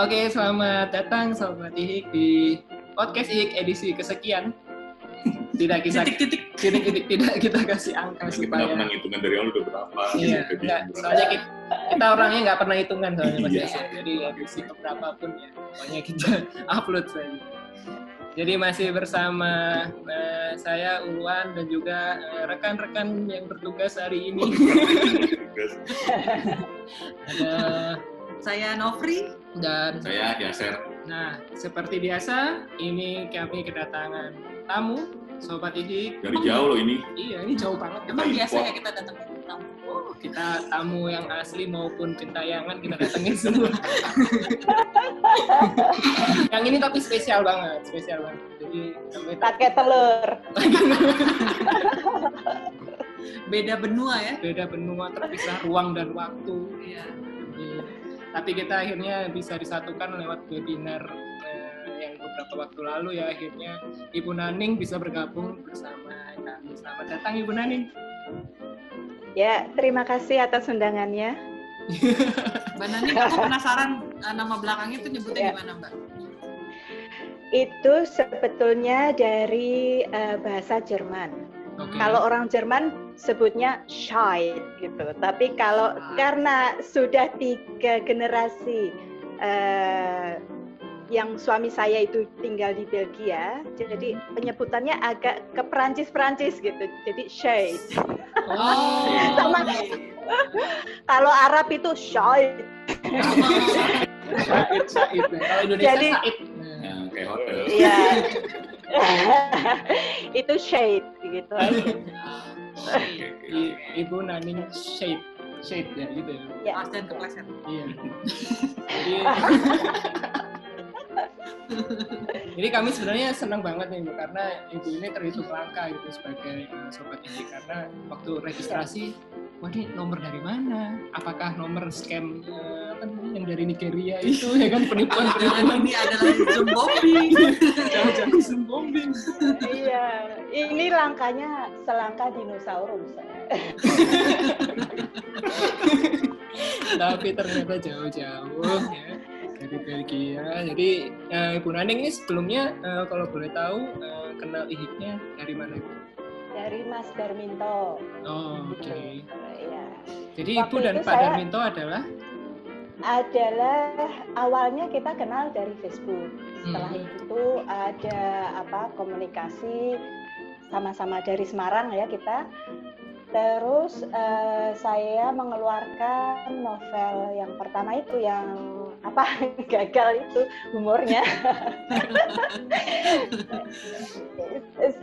Oke, selamat datang Sobat Ihik di podcast Ihik edisi kesekian. Tidak kita Titik-titik. titik-titik tidak kita kasih angka Kita nggak supaya pernah ngitungan dari awal udah berapa. Iya, enggak. berapa. Soalnya kita, kita orangnya nggak pernah hitungan soalnya Mas Iya. Jadi edisi keberapa pun ya, pokoknya kita upload saja. Jadi masih bersama eh, saya Ulwan dan juga eh, rekan-rekan yang bertugas hari ini. Terus Ada Saya Novri. Dan Saya Yaser. nah seperti biasa ini kami kedatangan tamu Sobat Ihik. Dari jauh loh ini. Iya ini jauh banget. Emang biasa ya kita datang ke tamu. Oh, kita tamu yang asli maupun gentayangan kita datengin semua. yang ini tapi spesial banget, spesial banget. Jadi kami pakai telur. Beda benua ya. beda benua terpisah ruang dan waktu. Iya. Tapi kita akhirnya bisa disatukan lewat webinar eh, yang beberapa waktu lalu ya akhirnya Ibu Naning bisa bergabung bersama kami. Selamat datang Ibu Naning. Ya, terima kasih atas undangannya. Mbak Nani, aku penasaran eh, nama belakangnya itu nyebutnya Ya. gimana Mbak? Itu sebetulnya dari eh, bahasa Jerman. Kalau orang Jerman sebutnya Scheid gitu. Tapi kalau Ah. karena sudah tiga generasi eh, yang suami saya itu tinggal di Belgia, jadi penyebutannya agak ke Perancis-Perancis gitu. Jadi Scheid. Oh. Sama. Kalau Arab itu Scheid. Said, Said. Nah, Kalau Indonesia Jadi- Said. Nah. Yang kayak hotel. Iya. itu shade gitu Ibu Naning Shade. Shade ya gitu ya. Ya. Kelas kepleset. Iya. Jadi, kami sebenarnya senang banget nih Bu karena ibu ini terhitung langka gitu sebagai uh, sobat ini karena waktu registrasi wah ini nomor dari mana? Apakah nomor scam uh, apa yang dari Nigeria itu ya kan penipuan penipuan ini adalah zoom bombing. jangan-jangan Zoom bombing. Iya, ini langkanya selangka dinosaurus. Tapi ternyata jauh-jauh ya dari Belgia. Jadi uh, Ibu Naning ini sebelumnya uh, kalau boleh tahu uh, kenal ihiknya dari mana Ibu? Dari Mas Darminto. Oh, oke. Iya. Jadi Waktu Ibu dan Pak saya- Darminto adalah Adalah awalnya kita kenal dari Facebook. Setelah Hmm. itu ada apa komunikasi sama-sama dari Semarang ya kita. Terus eh, saya mengeluarkan novel yang pertama itu yang apa gagal itu humornya.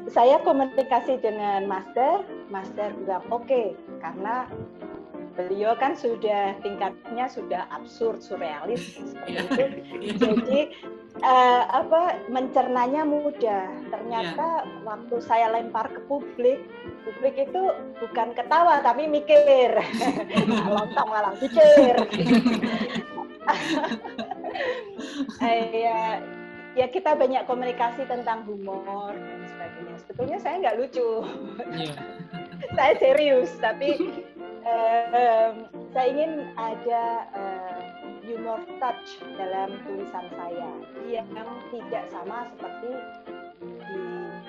saya komunikasi dengan Master, Master bilang oke karena beliau kan sudah tingkatnya sudah absurd surrealis seperti Iya. itu. Jadi eh, apa mencernanya mudah. Ternyata waktu saya lempar ke publik, publik itu bukan ketawa tapi mikir. lontong malah mikir. Eh, ya, ya kita banyak komunikasi tentang humor dan sebagainya. Sebetulnya saya nggak lucu, Iya. saya serius, tapi em, saya ingin ada eh, humor touch dalam tulisan saya yang tidak sama seperti di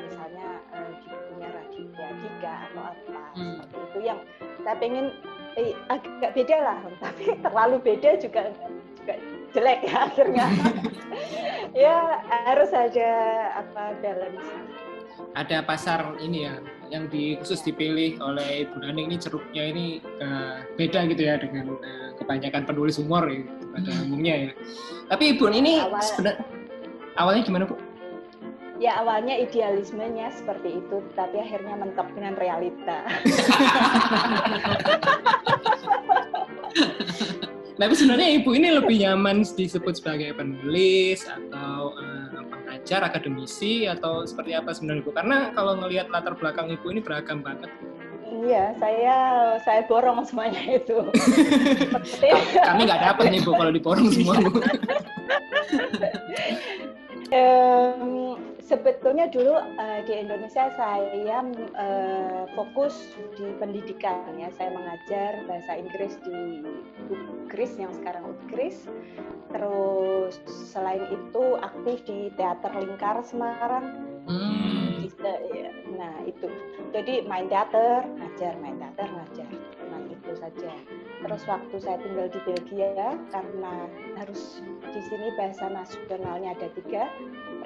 misalnya eh, di bukunya Raditya Dika atau apa Hmm. seperti itu yang saya pengen eh, agak beda lah, tapi terlalu beda juga jelek ya akhirnya. ya harus ada apa balance. Ada pasar ini ya yang di, khusus dipilih oleh Ibu Naning ini ceruknya ini eh, beda gitu ya dengan eh, kebanyakan penulis humor ya, pada Hmm. umumnya ya. Tapi Ibu ini Awal- sebenarnya awalnya gimana Bu? Ya awalnya idealismenya seperti itu, tapi akhirnya mentok dengan realita. Tapi sebenarnya ibu ini lebih nyaman disebut sebagai penulis atau eh, pengajar, akademisi atau seperti apa sebenarnya ibu? Karena kalau ngelihat latar belakang ibu ini beragam banget. Iya, saya saya borong semuanya itu. Kami nggak dapat nih bu kalau diborong semua bu. em, sebetulnya dulu uh, di Indonesia saya uh, fokus di pendidikan ya. Saya mengajar bahasa Inggris di UGRIS yang sekarang UGRIS. Terus selain itu aktif di Teater Lingkar Semarang. Hmm. Ya, nah itu. Jadi main teater, ngajar, main teater, ngajar. Nah itu saja. Terus waktu saya tinggal di Belgia karena harus di sini bahasa nasionalnya ada tiga,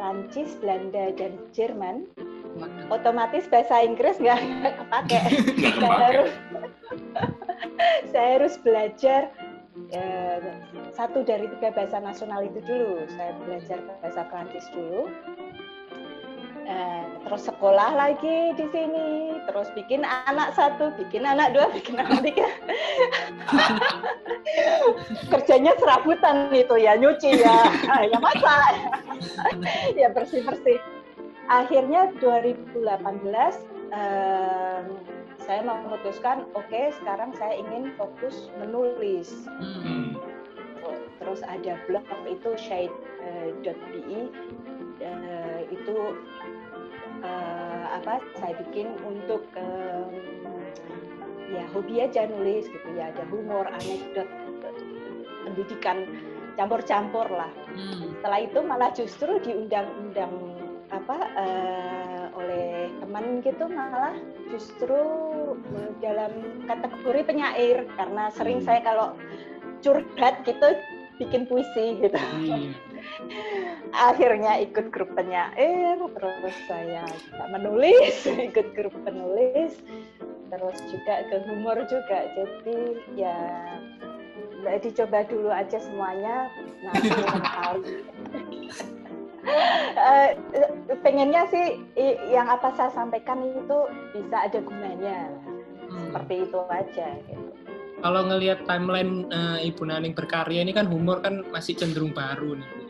Prancis, Belanda, dan Jerman, otomatis bahasa Inggris nggak kepake. saya harus saya harus belajar eh, satu dari tiga bahasa nasional itu dulu. Saya belajar bahasa Prancis dulu. Eh, terus sekolah lagi di sini, terus bikin anak satu, bikin anak dua, bikin anak tiga. Kerjanya serabutan itu ya, nyuci ya, ya masak, ya bersih bersih. Akhirnya 2018 eh, saya memutuskan, oke okay, sekarang saya ingin fokus menulis. Hmm. Terus ada blog itu shade.be uh, itu uh, apa saya bikin untuk um, ya hobi aja nulis gitu ya ada humor anekdot pendidikan campur-campur lah hmm. setelah itu malah justru diundang-undang apa uh, oleh teman gitu malah justru dalam kategori penyair karena sering hmm. saya kalau curhat gitu bikin puisi gitu hmm akhirnya ikut grup penyair terus saya juga menulis ikut grup penulis terus juga ke humor juga. Jadi ya dicoba dulu aja semuanya nanti kali. Uh, pengennya sih yang apa saya sampaikan itu bisa ada gunanya. Hmm. seperti itu aja gitu. Kalau ngelihat timeline uh, Ibu Naning berkarya ini kan humor kan masih cenderung baru nih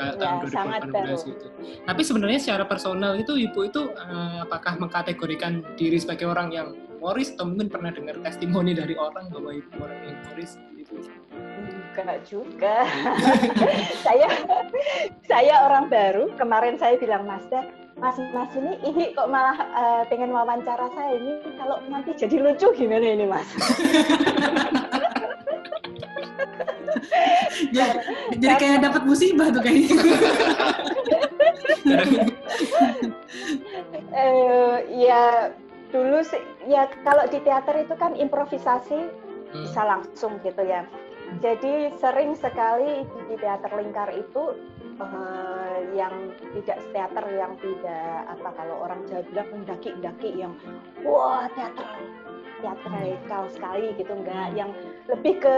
Ya. Tahun ya, 2018 gitu. Tapi sebenarnya secara personal itu Ibu itu uh, apakah mengkategorikan diri sebagai orang yang humoris atau mungkin pernah dengar testimoni dari orang bahwa Ibu orang yang humoris gitu? Enggak juga. saya saya orang baru. Kemarin saya bilang Mas Mas Mas ini ini kok malah uh, pengen wawancara saya ini kalau nanti jadi lucu gimana ini Mas? jadi, jadi kayak dapat musibah tuh kayaknya. uh, ya dulu sih ya kalau di teater itu kan improvisasi hmm. bisa langsung gitu ya. Jadi sering sekali di teater lingkar itu uh, yang tidak teater yang tidak apa kalau orang Jawa bilang mendaki-daki yang wah teater teatrikal sekali gitu enggak hmm. yang lebih ke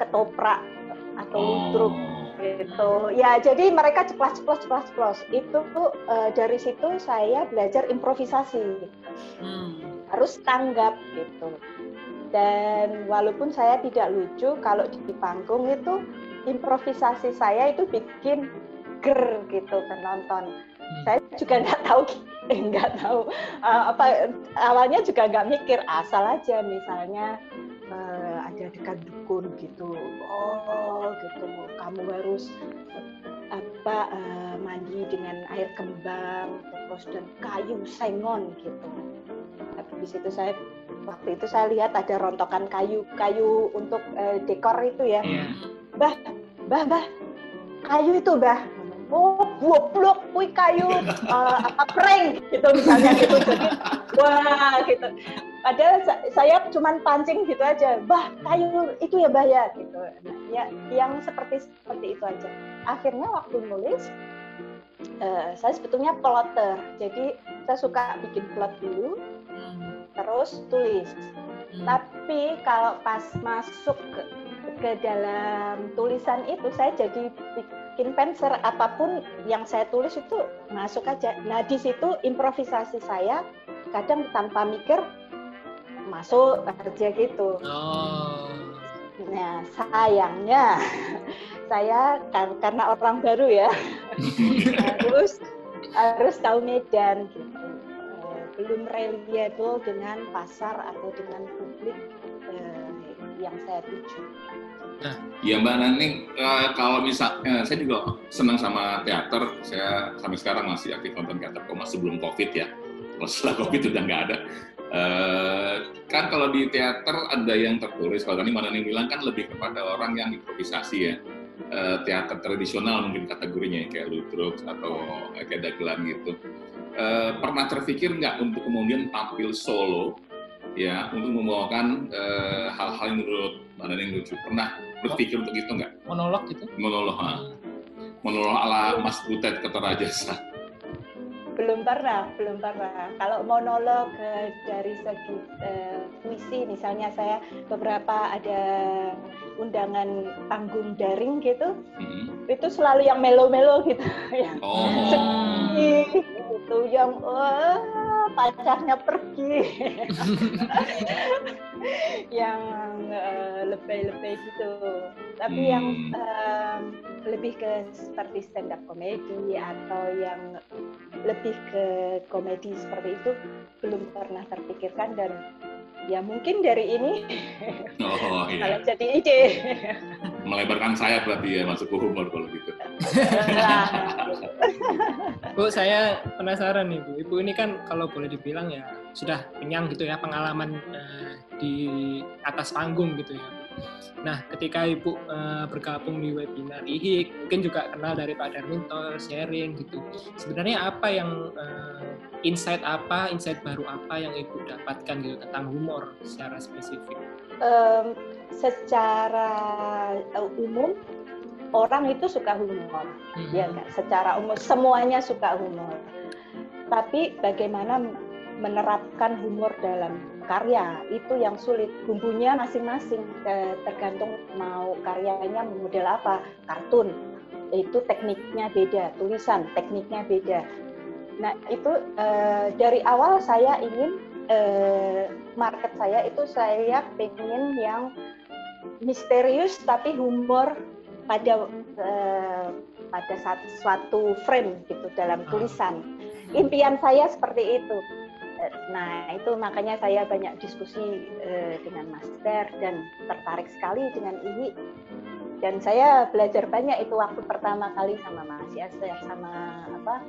ketoprak atau ludruk oh. gitu ya jadi mereka ceplas ceplos ceplas ceplos itu tuh uh, dari situ saya belajar improvisasi hmm. harus tanggap gitu dan walaupun saya tidak lucu kalau di panggung itu improvisasi saya itu bikin ger gitu penonton. Hmm. Saya juga nggak tahu, eh, nggak tahu uh, apa awalnya juga nggak mikir asal aja misalnya uh, ada dekat dukun gitu, oh gitu. Kamu harus apa uh, mandi dengan air kembang terus dan kayu sengon gitu. Tapi di situ saya waktu itu saya lihat ada rontokan kayu kayu untuk uh, dekor itu ya. Yeah bah bah bah kayu itu bah oh goblok. Kui kayu uh, apa prank gitu misalnya. Gitu jadi wah gitu padahal saya cuman pancing gitu aja bah kayu itu ya bah ya gitu nah, ya yang seperti seperti itu aja akhirnya waktu nulis uh, saya sebetulnya plotter jadi saya suka bikin plot dulu hmm. terus tulis hmm. tapi kalau pas masuk ke ke dalam tulisan itu saya jadi bikin penser apa pun yang saya tulis itu masuk aja. Nah di situ improvisasi saya kadang tanpa mikir masuk kerja gitu. Oh. Nah sayangnya saya kan, karena orang baru ya harus harus tahu medan gitu. belum reliable dengan pasar atau dengan publik eh, yang saya tuju. Ya Mbak Nani, eh, kalau misalnya saya juga senang sama teater, saya sampai sekarang masih aktif nonton teater kok masih sebelum COVID ya. Kalau setelah COVID udah nggak ada. Eh, kan kalau di teater ada yang tertulis, kalau tadi Mbak Nani bilang kan lebih kepada orang yang improvisasi ya. Eh, teater tradisional mungkin kategorinya kayak Lutrux atau kayak dagelan gitu. Eh, pernah terpikir nggak untuk kemudian tampil solo ya untuk membawakan hal-hal yang menurut Mbak Nani yang lucu? Pernah berpikir untuk itu nggak? Monolog gitu. Monolog, ha? monolog ala Mas Butet Keterajasa. Belum pernah, belum pernah. Kalau monolog eh, dari segi eh, puisi, misalnya saya beberapa ada undangan panggung daring gitu, Hmm. itu selalu yang melo-melo gitu, yang Oh, sedih gitu, yang wah pacarnya pergi, yang eh, lebay-lebay gitu. Tapi yang Hmm. em, lebih ke seperti stand up comedy atau yang lebih ke komedi seperti itu belum pernah terpikirkan dan ya mungkin dari ini oh kalau iya. jadi ide. Melebarkan saya berarti ya masuk ke humor kalau gitu. Bu, saya penasaran nih Bu. Ibu ini kan kalau boleh dibilang ya sudah kenyang gitu ya pengalaman eh, di atas panggung gitu ya. Nah, ketika Ibu eh, bergabung di webinar IHIK, mungkin juga kenal dari Pak Darminto, sharing gitu. Sebenarnya apa yang eh, insight apa, insight baru apa yang Ibu dapatkan gitu tentang humor secara spesifik? em, secara eh, umum orang itu suka humor. Hmm. ya enggak secara umum semuanya suka humor tapi bagaimana menerapkan humor dalam karya. Itu yang sulit. Bumbunya masing-masing tergantung mau karyanya model apa. Kartun. Itu tekniknya beda tulisan tekniknya beda. Nah itu eh, dari awal saya ingin eh, market saya itu saya pengen yang misterius tapi humor pada eh, pada satu, suatu frame gitu dalam tulisan. Impian saya seperti itu. Nah, itu makanya saya banyak diskusi eh, dengan Master dan tertarik sekali dengan ini. Dan saya belajar banyak itu waktu pertama kali sama Mas Yasir, sama apa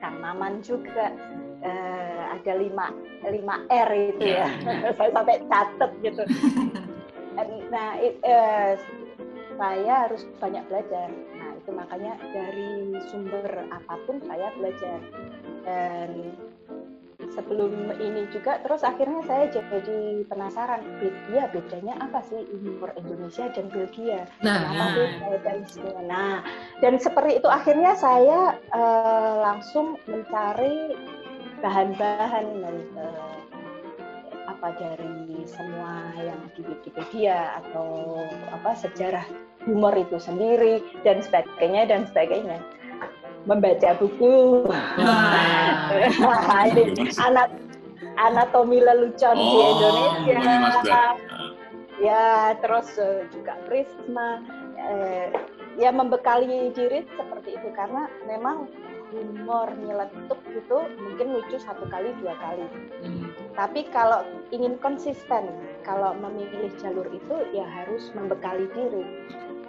Kang Maman juga. Eh, ada lima, lima R itu ya. saya sampai catet gitu. Nah, i- eh, saya harus banyak belajar. Nah, itu makanya dari sumber apa pun saya belajar. Dan sebelum ini juga, terus akhirnya saya jadi penasaran, Belgia bedanya apa sih humor Indonesia dan Belgia? Nah, Kenapa nah. dan. Nah, dan seperti itu akhirnya saya eh, langsung mencari bahan-bahan dan eh, apa dari semua yang di Wikipedia atau apa sejarah humor itu sendiri dan sebagainya dan sebagainya membaca buku. Ini anak anatomi lelucon di Oh, Indonesia. Mas Bram. ya terus eh, juga Prisma eh, ya membekali diri seperti itu karena memang humor nyeletuk itu mungkin lucu satu kali dua kali. Hmm. tapi kalau ingin konsisten kalau memilih jalur itu ya harus membekali diri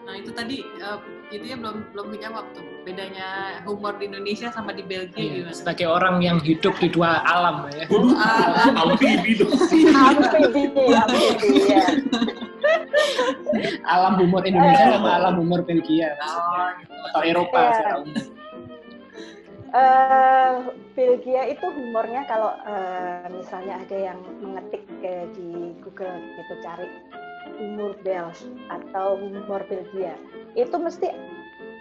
Nah itu tadi eh, itu ya belum belum dijawab tuh bedanya humor di Indonesia sama di Belgia Iya, gimana? sebagai orang yang hidup di dua alam ya. Waduh, Ah. amfibi dong. amfibi amfibi ya Alam humor Indonesia sama alam humor Belgia Oh, gitu. atau Eropa Iya. secara umum. Eh, Belgia itu humornya kalau eh, misalnya ada yang mengetik ke di Google gitu cari humor Belge atau humor Belgia itu mesti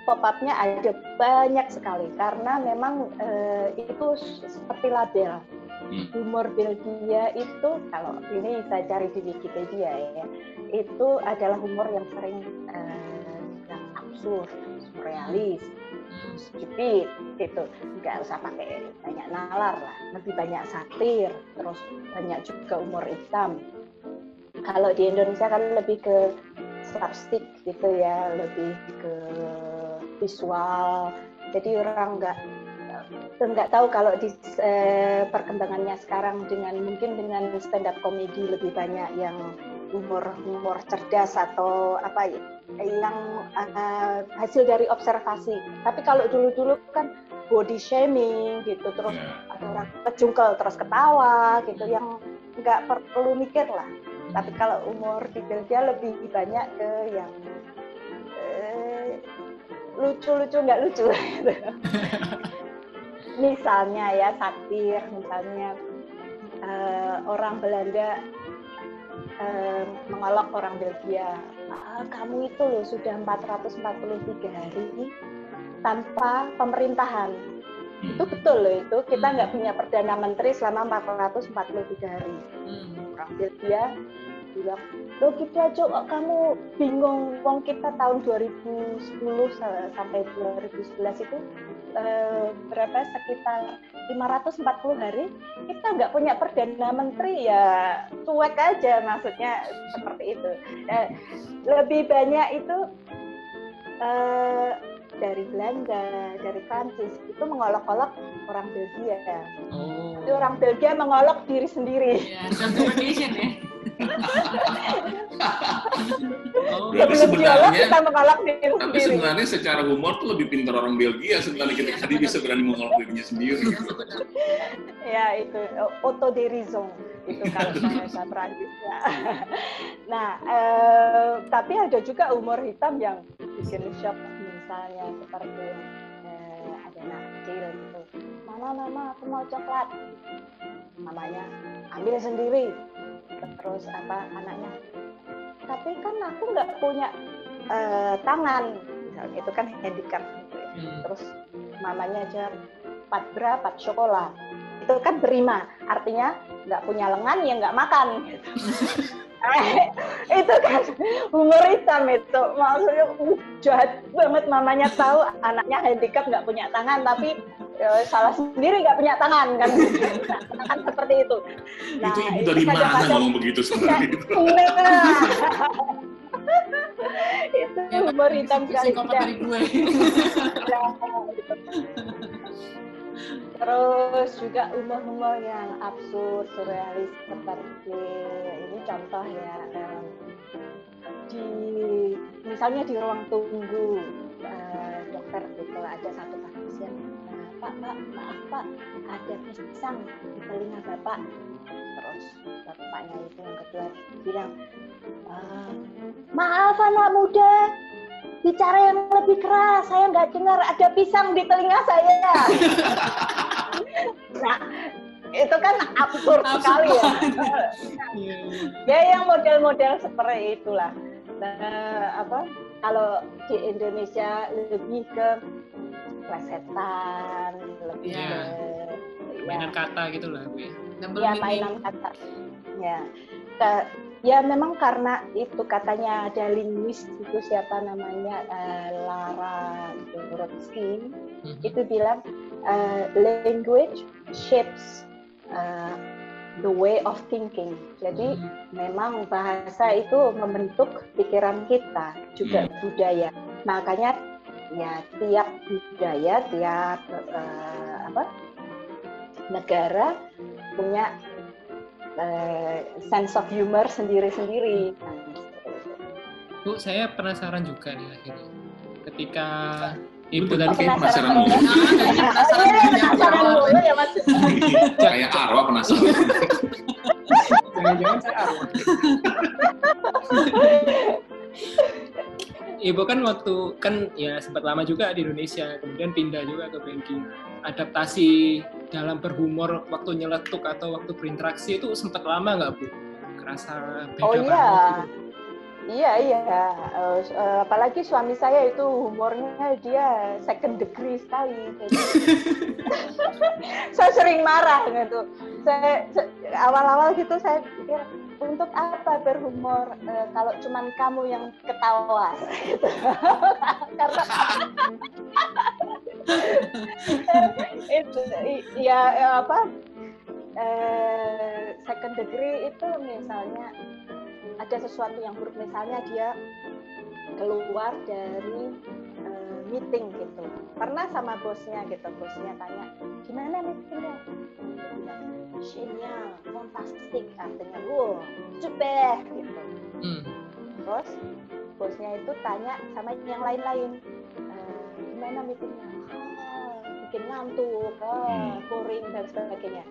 pop up-nya ada banyak sekali karena memang eh, itu seperti label. Hmm. humor Belgia itu kalau ini saya cari di Wikipedia ya itu adalah humor yang sering eh, yang absurd, surrealis, stupid gitu. Nggak usah pakai banyak nalar lah lebih banyak satir terus banyak juga humor hitam kalau di Indonesia kan lebih ke slapstick gitu ya lebih ke visual jadi orang nggak nggak tahu kalau di eh, perkembangannya sekarang dengan mungkin dengan stand up comedy lebih banyak yang humor humor cerdas atau apa ya, yang uh, hasil dari observasi. Tapi kalau dulu-dulu kan body shaming gitu, terus ada orang kejungkel terus ketawa gitu, yang nggak perlu mikir lah. Tapi kalau humor di Belgia lebih banyak ke yang eh, lucu-lucu nggak lucu. gitu. misalnya ya satir, misalnya eh, orang Belanda eh, mengolok orang Belgia, "Ah, kamu itu loh sudah 443 hari tanpa pemerintahan. Hmm. Itu betul loh itu, kita nggak punya perdana menteri selama 443 hari. Hmm. Orang Belgia bilang, lo gitu aja kok kamu bingung, wong kita tahun 2010 sa- sampai 2011 itu eh, berapa? Sekitar 540 hari kita nggak punya perdana menteri ya cuek aja maksudnya seperti itu. Eh, lebih banyak itu eh, dari Belanda dari Prancis itu mengolok-olok orang Belgia. Oh. Jadi orang Belgia mengolok diri sendiri. Ya, self-deprecation ya. Oh. Berarti diolok sebenarnya- kita diri Tapi sebenarnya secara humor tuh lebih pintar orang Belgia sebenarnya ketika dia bisa berani mengolok dirinya sendiri. Gitu. ya itu autoderision itu kalau bahasa Prancis ya. nah eh, tapi ada juga humor hitam yang bikin shock misalnya seperti eh, ada anak kecil gitu mama mama aku mau coklat. Mamanya ambil sendiri. Terus apa anaknya? Tapi kan aku nggak punya eh, tangan. Misalnya itu kan handicap gitu ya. Hmm. terus mamanya aja empat berapa empat sekolah itu kan berima. Artinya nggak punya lengan ya nggak makan. Gitu. Itu kan humor hitam itu. Maksudnya uh, jahat banget. Mamanya tahu anaknya handicap nggak punya tangan tapi eh, salah sendiri nggak punya tangan kan kan seperti itu itu ibu dari mana kadang-kadang- ngomong begitu sebenarnya? Nah, itu Ya, humor hitam dari gue. Ya, gitu. Terus juga humor-humor yang absurd, surrealis seperti ini contoh ya di misalnya di ruang tunggu eh, dokter gitu ada satu pasien "Nah, Pak Pak maaf Pak. Ada pisang di telinga Bapak. Terus bapaknya itu yang kedua bilang "Eh, maaf anak muda bicara yang lebih keras. Saya nggak dengar ada pisang di telinga saya. Nah itu kan absurd Absurd sekali ya. ya yang model-model seperti itulah. Nah, apa kalau di Indonesia lebih ke plesetan lebih Iya. ke ya, Mainan kata gitu lah, Bu ya. Ya mainan kata ya Ke- ya memang karena itu katanya ada linguis itu siapa namanya eh, Lara Dorotsky Mhm. itu bilang eh, language shapes eh, the way of thinking jadi Hmm. memang bahasa itu membentuk pikiran kita juga budaya makanya ya tiap budaya tiap eh, apa negara punya eh, sense of humor sendiri-sendiri. Bu, saya penasaran juga nih akhirnya. Ketika Ibu Oh, kayak penasaran Oh, iya, penasaran mulu ya mas Kayak Arwa penasaran. jangan-jangan saya arwah. Ibu kan waktu kan ya sempat lama juga di Indonesia, kemudian pindah juga ke Belgia. Adaptasi dalam berhumor waktu nyeletuk atau waktu berinteraksi itu sempat lama nggak Bu? Kerasa beda Oh, iya. banget gitu. Iya iya, eh, apalagi suami saya itu humornya dia second degree sekali. Saya sering marah gitu. Saya awal-awal gitu saya pikir untuk apa berhumor eh, kalau cuman kamu yang ketawa gitu. Karena itu ya apa eh, second degree itu misalnya ada sesuatu yang buruk misalnya dia keluar dari eh, meeting gitu. Pernah sama bosnya gitu bosnya tanya gimana meetingnya Genial, fantastik artinya wow super gitu. Hmm. terus bosnya itu tanya sama yang lain-lain "Eh, gimana meetingnya? "Ah, bikin ngantuk ah, Hmm. boring dan sebagainya.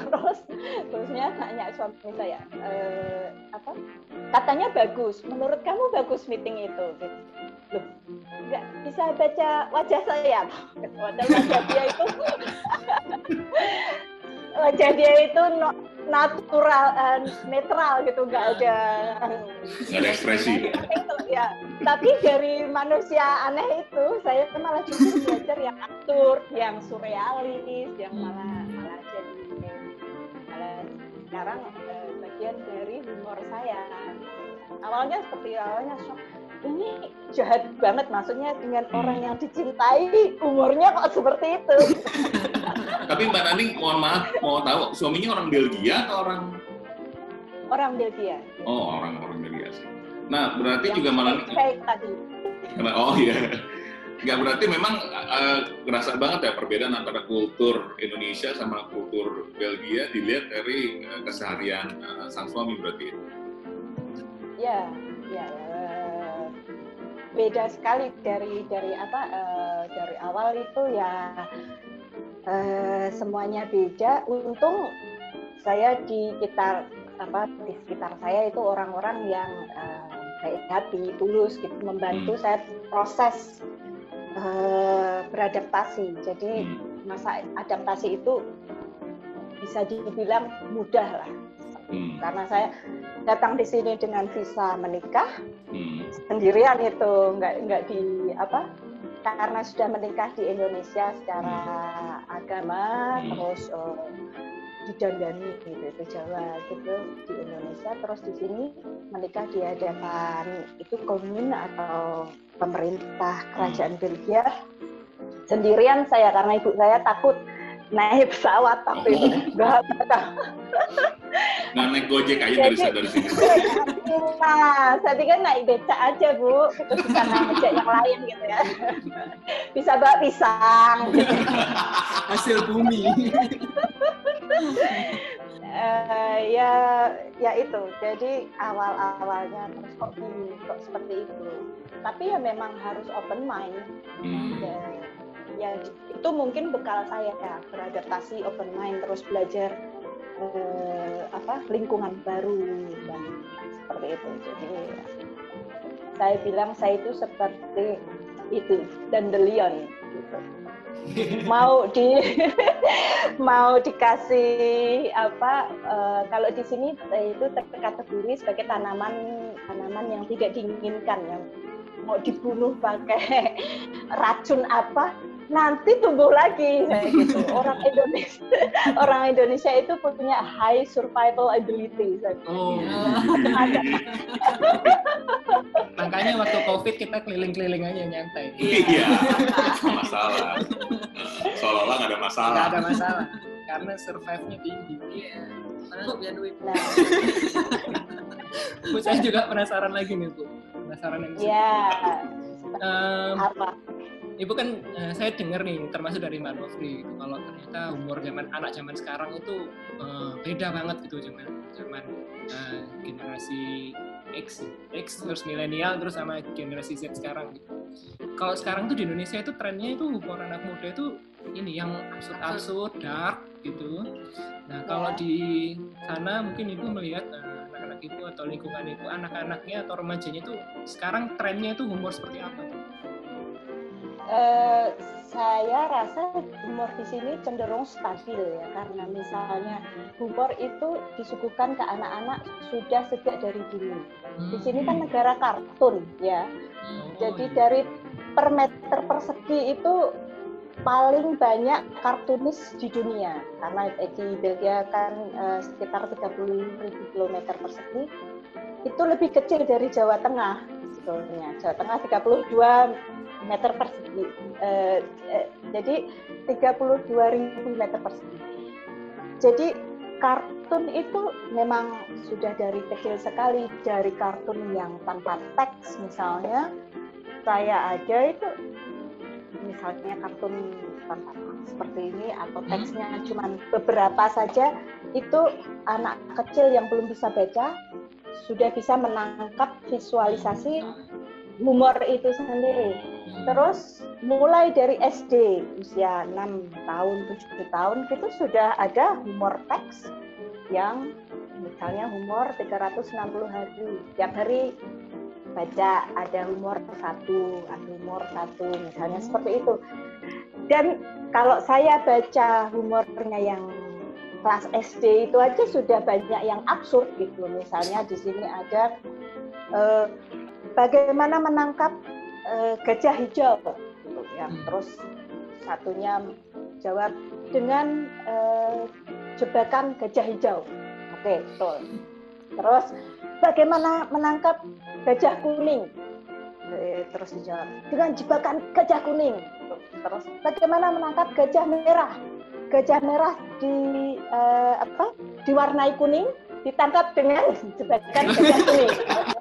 Terus bosnya tanya suami saya "Eh, apa? Katanya bagus menurut kamu bagus meeting itu gitu. loh nggak bisa baca wajah saya. Wajah wajah dia itu. Wajah dia itu no- natural eh, netral gitu nggak ada. Nggak ada ekspresi. itu ya. Tapi dari manusia aneh itu saya malah justru belajar yang absurd yang surrealis yang malah malah jadi malah sekarang eh, bagian dari humor saya. Awalnya seperti awalnya shock ini jahat banget maksudnya dengan Hmm. orang yang dicintai umurnya kok seperti itu Tapi Mbak Nani, mohon maaf, mau tahu suaminya orang Belgia atau orang orang Belgia Oh, orang orang Belgia sih. Nah, berarti yang juga malah fake tadi oh iya. Nggak berarti memang eh, kerasa banget ya perbedaan antara kultur Indonesia sama kultur Belgia dilihat dari eh, keseharian eh, sang suami berarti. Ya, ya, eh, beda sekali dari dari apa eh, dari awal itu ya eh, semuanya beda. Untung saya di sekitar apa di sekitar saya itu orang-orang yang eh, baik hati, tulus gitu membantu Hmm. saya proses eh, beradaptasi. Jadi Hmm. masa adaptasi itu bisa dibilang mudah lah Hmm. karena saya datang di sini dengan visa menikah Hmm. Sendirian itu nggak nggak di apa karena sudah menikah di Indonesia secara agama Hmm. terus eh, didandani gitu itu Jawa gitu di Indonesia terus di sini menikah di hadapan itu komun atau pemerintah kerajaan Belgia sendirian saya karena ibu saya takut naik pesawat tapi nggak Nah, naik Gojek aja dari dari sini. Nah, saya pikir naik becak aja bu, gitu bisa ngajak yang lain gitu ya. Bisa bawa pisang. Gitu. Hasil bumi. Eh, ya, ya itu. Jadi awal awalnya terus kok gini, kok seperti itu. Tapi ya memang harus open mind. Hmm. Ya, ya itu mungkin bekal saya ya beradaptasi open mind terus belajar eh, apa lingkungan baru dan seperti itu. Jadi saya bilang saya itu seperti itu dandelion gitu. Mau di mau dikasih apa eh, kalau di sini eh, itu terkategori sebagai tanaman tanaman yang tidak diinginkan yang mau dibunuh pakai racun apa nanti tumbuh lagi kayak gitu orang Indonesia orang Indonesia itu punya high survival ability saya Oh, ada makanya waktu COVID kita keliling-keliling aja nyantai. Iya, masalah. Seolah-olah nggak ada masalah. Nggak ada masalah. Karena survive-nya tinggi. Iya. Bu, biar duit. nah Bu, saya juga penasaran lagi nih, Bu. Penasaran yang ya Em, apa Ibu kan eh, saya dengar nih termasuk dari Mbak Novri gitu, kalau ternyata umur zaman anak zaman sekarang itu eh, beda banget gitu zaman zaman eh, generasi X X terus milenial terus sama generasi Z sekarang gitu. Kalau sekarang tuh di Indonesia itu trennya itu humor anak muda itu ini yang absurd-absurd, dark gitu. Nah, kalau Ya. di sana mungkin Ibu melihat eh, anak-anak Ibu atau lingkungan Ibu, anak-anaknya atau remajanya itu sekarang trennya itu humor seperti apa? tuh? Eh, saya rasa humor di sini cenderung stabil ya karena misalnya humor itu disuguhkan ke anak-anak sudah sejak dari dulu. Di sini kan negara kartun ya. Oh, Jadi iya. dari per meter persegi itu paling banyak kartunis di dunia karena di Belgia kan eh, sekitar 30 ribu kilometer persegi itu lebih kecil dari Jawa Tengah sebetulnya Jawa Tengah 32 meter persegi. Eh, eh, jadi 32 ribu meter persegi. Jadi kartun itu memang sudah dari kecil sekali dari kartun yang tanpa teks misalnya saya aja itu misalnya kartun seperti ini atau teksnya cuma beberapa saja itu anak kecil yang belum bisa baca sudah bisa menangkap visualisasi humor itu sendiri. Terus mulai dari SD usia 6 tahun, 7 tahun itu sudah ada humor teks yang misalnya humor 360 hari. Tiap hari baca ada humor satu, ada humor satu, misalnya seperti itu. Dan kalau saya baca humornya yang kelas SD itu aja sudah banyak yang absurd gitu. Misalnya di sini ada eh, bagaimana menangkap uh, gajah hijau. Gitu ya hmm. terus satunya jawab dengan uh, jebakan gajah hijau. Oke betul. Terus bagaimana menangkap gajah kuning? Eh, terus dijawab dengan jebakan gajah kuning. Terus bagaimana menangkap gajah merah? Gajah merah di uh, apa? Diwarnai kuning ditangkap dengan jebakan gajah kuning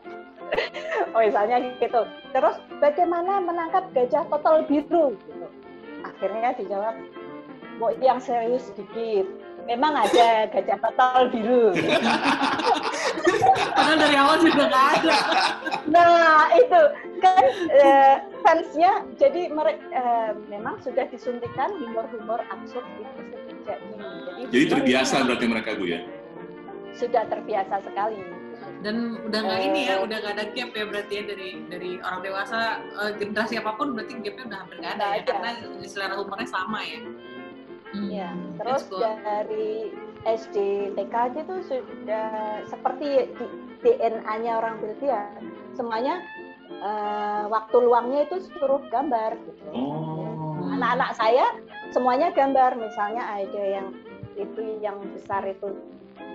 oh misalnya gitu. Terus bagaimana menangkap gajah total biru? Gitu. Akhirnya dijawab mau yang serius sedikit memang ada gajah total biru. Padahal dari awal sudah nggak ada. Nah itu. Kan uh, fansnya jadi mereka uh, memang sudah disuntikan humor-humor absurd itu sejak ini jadi, jadi terbiasa berarti mereka bu ya? Sudah terbiasa sekali dan udah nggak ini ya udah nggak ada gap ya berarti ya dari dari orang dewasa uh, generasi apa pun berarti gapnya udah hampir nggak ada ya karena selera humornya sama ya Iya, hmm. terus dari SD TK aja tuh sudah seperti di DNA-nya orang Belgia, semuanya uh, waktu luangnya itu suruh gambar gitu. Oh. Anak-anak saya semuanya gambar, misalnya ada yang itu yang besar itu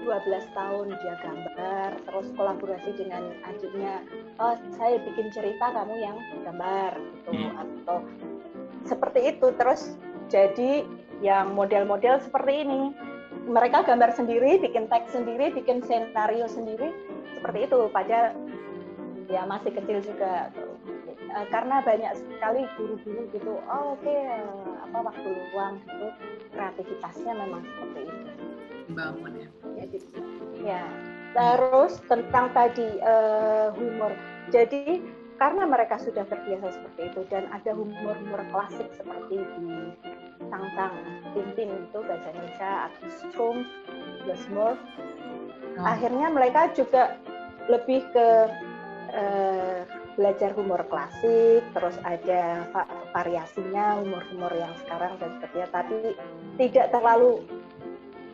12 tahun dia gambar, terus kolaborasi dengan adiknya, oh saya bikin cerita kamu yang gambar gitu, hmm. atau seperti itu. Terus jadi yang model-model seperti ini, mereka gambar sendiri, bikin teks sendiri, bikin senario sendiri, seperti itu. Padahal ya masih kecil juga eh, karena banyak sekali guru-guru gitu oh oke okay, apa waktu luang gitu kreativitasnya memang seperti itu bangun ya. Jadi, ya. Terus tentang tadi uh, humor. Jadi karena mereka sudah terbiasa seperti itu dan ada humor-humor klasik seperti di Tang-Tang, Tintin itu bahasa Indonesia Strum, Glasmore. Oh. Akhirnya mereka juga lebih ke uh, belajar humor klasik, terus ada variasinya humor-humor yang sekarang dan sebagainya, tapi tidak terlalu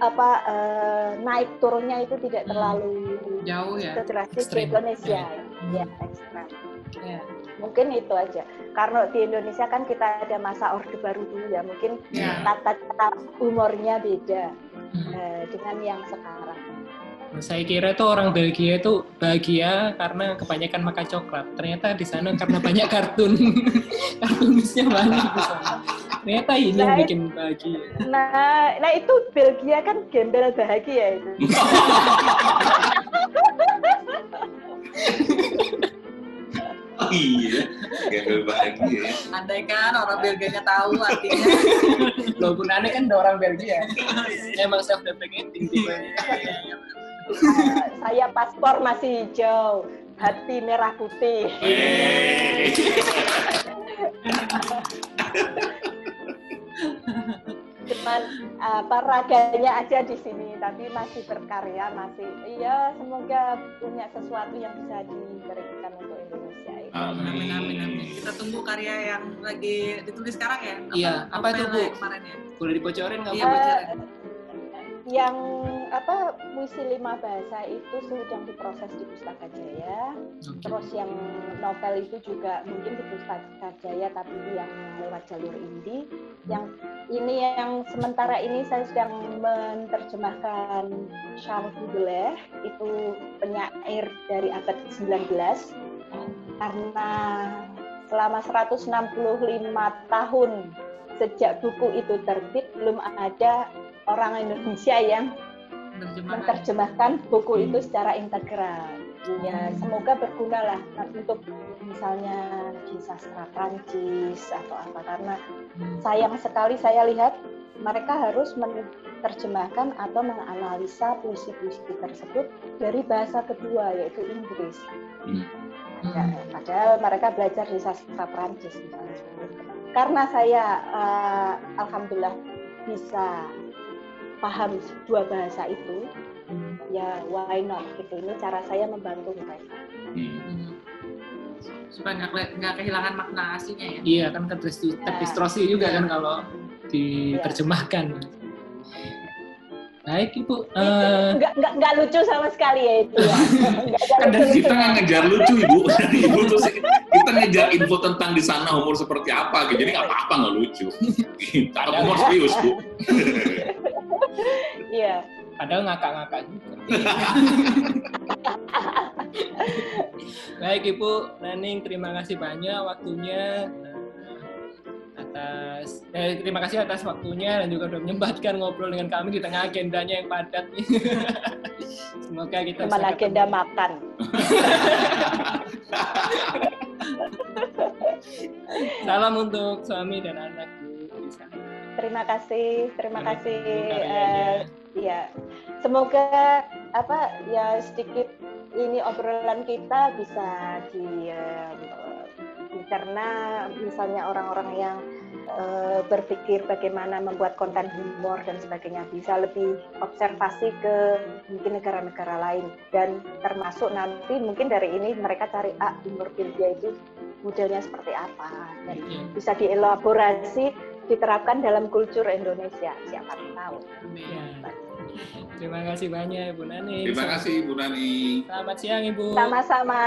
apa uh, naik turunnya itu tidak hmm. terlalu jauh ya drastis di Indonesia ya, ya ekstrem ya. mungkin itu aja karena di Indonesia kan kita ada masa orde baru dulu ya mungkin ya. tata cara humornya beda hmm. uh, dengan yang sekarang saya kira tuh orang Belgia itu bahagia karena kebanyakan makan coklat. Ternyata di sana karena banyak kartun, kartunisnya banyak di sana. Ternyata ini nah, yang bikin bahagia. Nah, nah itu Belgia kan gembel bahagia itu. oh iya, gembel bahagia. Andai kan orang Belgianya tahu artinya. Loh, gunanya kan ada orang Belgia. Emang self-deprecating tipe. saya paspor masih hijau, hati merah putih. Cuman apa raganya aja di sini tapi masih berkarya masih iya semoga punya sesuatu yang bisa diberikan untuk Indonesia ini. Amin. amin amin amin. Kita tunggu karya yang lagi ditulis sekarang ya? Iya apa itu bu? kemarin ya? Boleh dibocorin nggak iya, bocorin yang apa puisi lima bahasa itu sedang diproses di Pustaka Jaya. Okay. Terus yang novel itu juga mungkin di Pustaka Jaya tapi yang lewat jalur indie. Yang ini yang sementara ini saya sedang menerjemahkan Charles Baudelaire itu penyair dari abad 19 karena selama 165 tahun sejak buku itu terbit belum ada orang Indonesia yang Menerjemahkan. buku Hmm. itu secara integral. Ya, semoga berguna lah untuk misalnya di sastra Prancis atau apa karena Hmm. sayang sekali saya lihat mereka harus menerjemahkan atau menganalisa puisi-puisi tersebut dari bahasa kedua yaitu Inggris. Hmm. Ya, padahal mereka belajar di sastra Prancis misalnya. Karena saya eh, alhamdulillah bisa paham dua bahasa itu, Hmm. ya why not gitu. Ini cara saya membantu mereka. Hmm. Supaya nggak kehilangan makna aslinya ya. Iya kan terpistro- terpistrosi juga kan kalau Iya. diterjemahkan. Baik Ibu, eh, Nggak, nggak, nggak lucu sama sekali ya itu ya. Kan dari kita nggak ngejar lucu ibu, dari ibu tuh kita ngejar info tentang di sana humor seperti apa, gitu. jadi nggak apa-apa nggak lucu. Kita humor serius bu. Iya. padahal ngakak-ngakak juga. Baik Ibu Naning, terima kasih banyak waktunya eh, atas eh, terima kasih atas waktunya dan juga sudah menyempatkan ngobrol dengan kami di tengah agendanya yang padat. Semoga kita bisa agenda ketemu. makan. Salam untuk suami dan anak. Terima kasih, terima kasih. karyanya. Iya, semoga apa ya sedikit ini obrolan kita bisa di eh, karena misalnya orang-orang yang eh, berpikir bagaimana membuat konten humor dan sebagainya bisa lebih observasi ke mungkin negara-negara lain dan termasuk nanti mungkin dari ini mereka cari ah humor Belgia itu modelnya seperti apa dan Iya. bisa dielaborasi diterapkan dalam kultur Indonesia siapa tahu. Amin. Terima kasih banyak Ibu Nani. Terima kasih Ibu Nani. Selamat siang Ibu. Sama-sama.